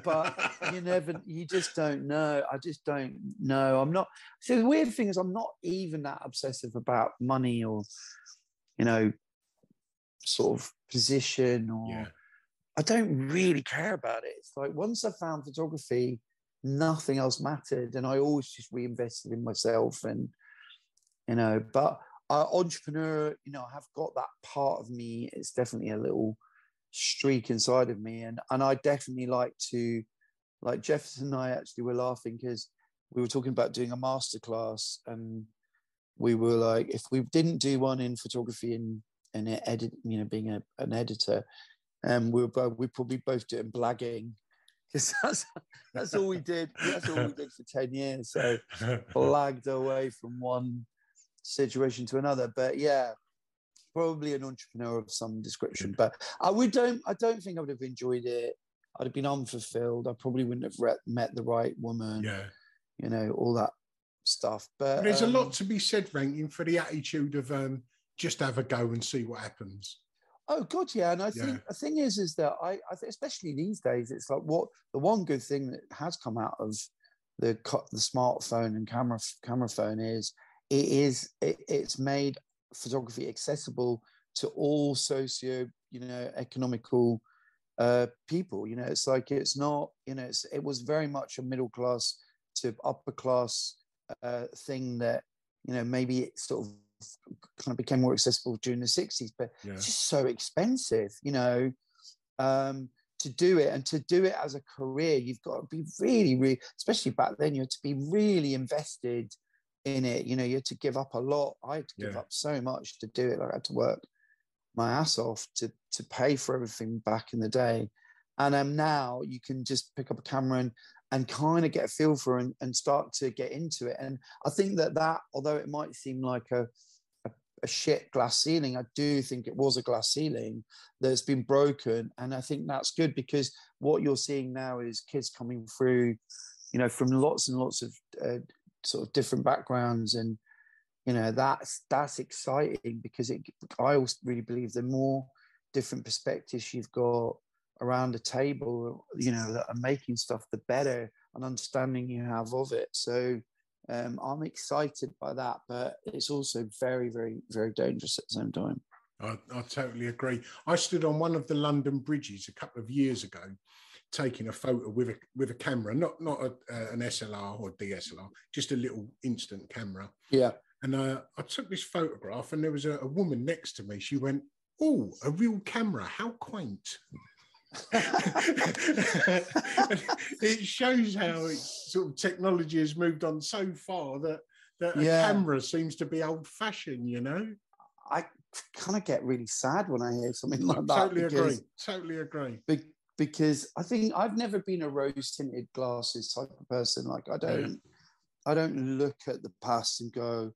but you never you just don't know i just don't know i'm not so the weird thing is i'm not even that obsessive about money or you know sort of position or Yeah. i don't really care about it it's like once i found photography nothing else mattered and i always just reinvested in myself and you know but uh, entrepreneur you know i have got that part of me it's definitely a little streak inside of me and and i definitely like to like jefferson and i actually were laughing because we were talking about doing a masterclass and we were like if we didn't do one in photography and and edit you know being a, an editor um we were we probably both doing blagging (laughs) because that's that's all we did that's all we did for 10 years. So (laughs) blagged away from one situation to another. But yeah probably an entrepreneur of some description. But i would don't i don't think i would have enjoyed it. I'd have been unfulfilled. I probably wouldn't have re- met the right woman yeah. you know all that stuff. But there's a um, lot to be said, Rankin, for the attitude of um, just have a go and see what happens. Oh God, yeah, and I think the thing is, is that I, I think especially these days, it's like what the one good thing that has come out of the the smartphone and camera camera phone is it is it, it's made photography accessible to all socio you know economical uh, people. You know, it's like it's not you know it's, it was very much a middle class to upper class uh, thing that you know maybe it sort of kind of became more accessible during the 60s but Yeah. it's just so expensive you know um to do it. And to do it as a career you've got to be really really especially back then you had to be really invested in it. You know you had to give up a lot. I had to give Yeah. up so much to do it. Like i had to work my ass off to to pay for everything back in the day. And um now you can just pick up a camera and and kind of get a feel for and, and start to get into it. And i think that that although it might seem like a a, a shit glass ceiling i do think it was a glass ceiling that's been broken. And i think that's good because what you're seeing now is kids coming through you know from lots and lots of uh, sort of different backgrounds. And you know that's that's exciting because it i also really believe the more different perspectives you've got around the table you know that are making stuff the better and understanding you have of it so um, i'm excited by that but it's also very very very dangerous at the same time I, I totally agree. I stood on one of the London bridges a couple of years ago, taking a photo with a with a camera, not not a, uh, an SLR or DSLR, just a little instant camera. yeah And uh, I took this photograph, and there was a, a woman next to me. She went, "Oh, a real camera! How quaint!" (laughs) it shows how sort of technology has moved on so far that that a Yeah. camera seems to be old fashioned. You know, i kind of get really sad when i hear something like that totally because- agree. Totally agree. be- because I think I've never been a rose tinted glasses type of person. Like I don't, I don't look at the past and go,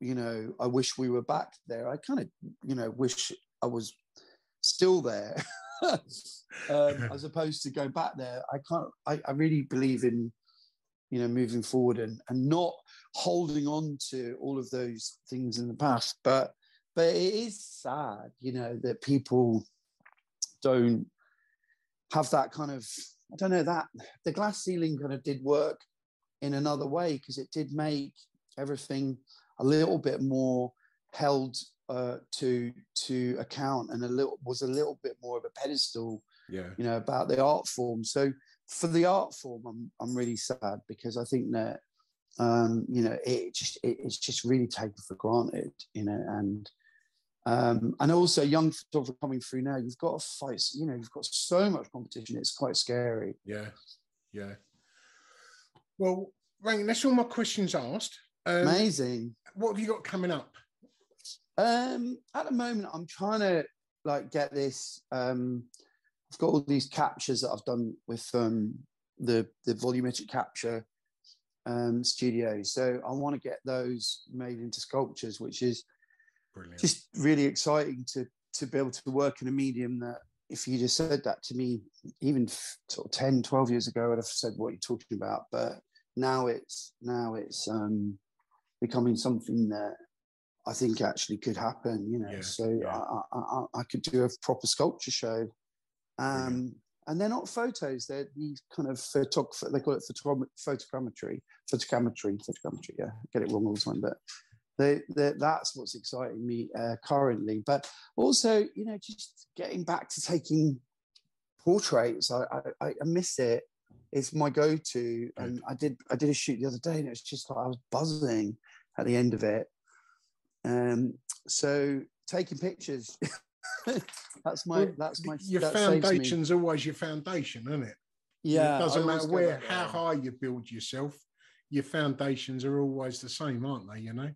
you know, I wish we were back there. I kind of, you know, wish I was still there. (laughs) (laughs) um, (laughs) as opposed to go back there. I can't. I, I really believe in you know moving forward and and not holding on to all of those things in the past. But but it is sad, you know, that people don't have that kind of I don't know that the glass ceiling kind of did work in another way because it did make everything a little bit more held uh, to to account and a little was a little bit more of a pedestal Yeah. you know about the art form so for the art form i'm, I'm really sad because i think that um you know it just it, it's just really taken for granted you know and um and also young photographer coming through now you've got to fight you know you've got so much competition it's quite scary Yeah. Yeah. Well, Rankin, that's all my questions asked. Um, amazing what have you got coming up? Um, at the moment, I'm trying to like get this. Um, I've got all these captures that I've done with um, the the volumetric capture um, studio. So I want to get those made into sculptures, which is Brilliant. just really exciting to to be able to work in a medium that if you just said that to me even f- sort of 10 12 years ago i'd have said what you're talking about but now it's now it's um becoming something that i think actually could happen you know Yeah, so yeah. I, I, I- I could do a proper sculpture show um Brilliant. and they're not photos they're these kind of photographer they call it photogram- photogrammetry photogrammetry photogrammetry yeah I get it wrong all the time but they, they, that's what's exciting me uh, currently. But also, you know, just getting back to taking portraits. I, I, I miss it. It's my go-to, and I did I did a shoot the other day, and it was just like I was buzzing at the end of it. Um, so taking pictures. (laughs) that's my Well, that's my your that foundation's always your foundation, isn't it? Yeah, It doesn't matter where how high you build yourself, your foundations are always the same, aren't they? You know?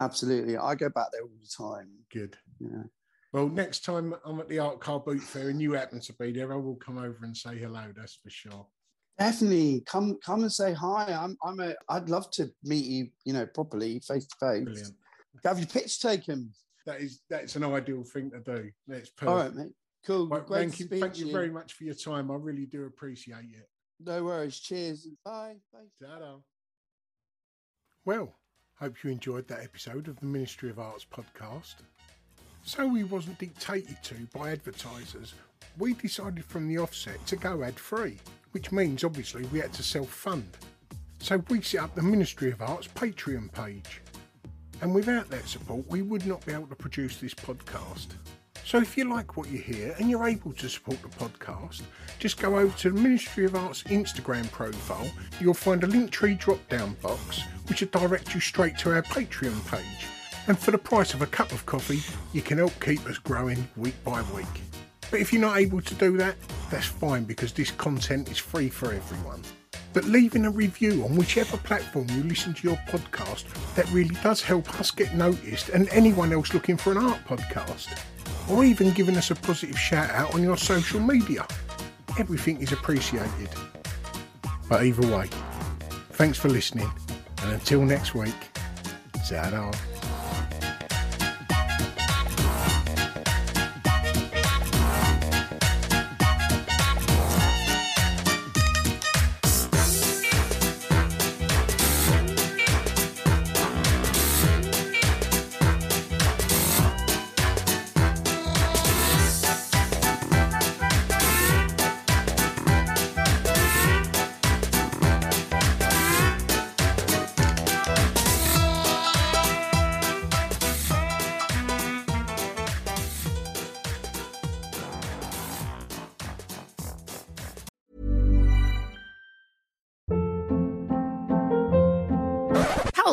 Absolutely, I go back there all the time. Good. Yeah. Well, next time I'm at the Art Car Boot Fair and you happen to be there, I will come over and say hello, that's for sure. Definitely come come and say hi. I'm I'm a I'd love to meet you, you know, properly face to face. Have your pitch taken. That is that's an ideal thing to do. That's perfect. All right, mate. Cool. Right, Great thank you, speak thank you very much for your time. I really do appreciate it. No worries. Cheers. Bye. Bye. Ta-da. Well, hope you enjoyed that episode of the Ministry of Arts podcast. So we wasn't dictated to by advertisers, we decided from the offset to go ad free, which means obviously we had to self fund. So we set up the Ministry of Arts Patreon page. And without that support, we would not be able to produce this podcast. So if you like what you hear and you're able to support the podcast, just go over to the Ministry of Arts Instagram profile. You'll find a Linktree drop down box which will direct you straight to our Patreon page. And for the price of a cup of coffee, you can help keep us growing week by week. But if you're not able to do that, that's fine because this content is free for everyone. But leaving a review on whichever platform you listen to your podcast, that really does help us get noticed and anyone else looking for an art podcast. Or even giving us a positive shout out on your social media. Everything is appreciated. But either way, thanks for listening, and until next week, ta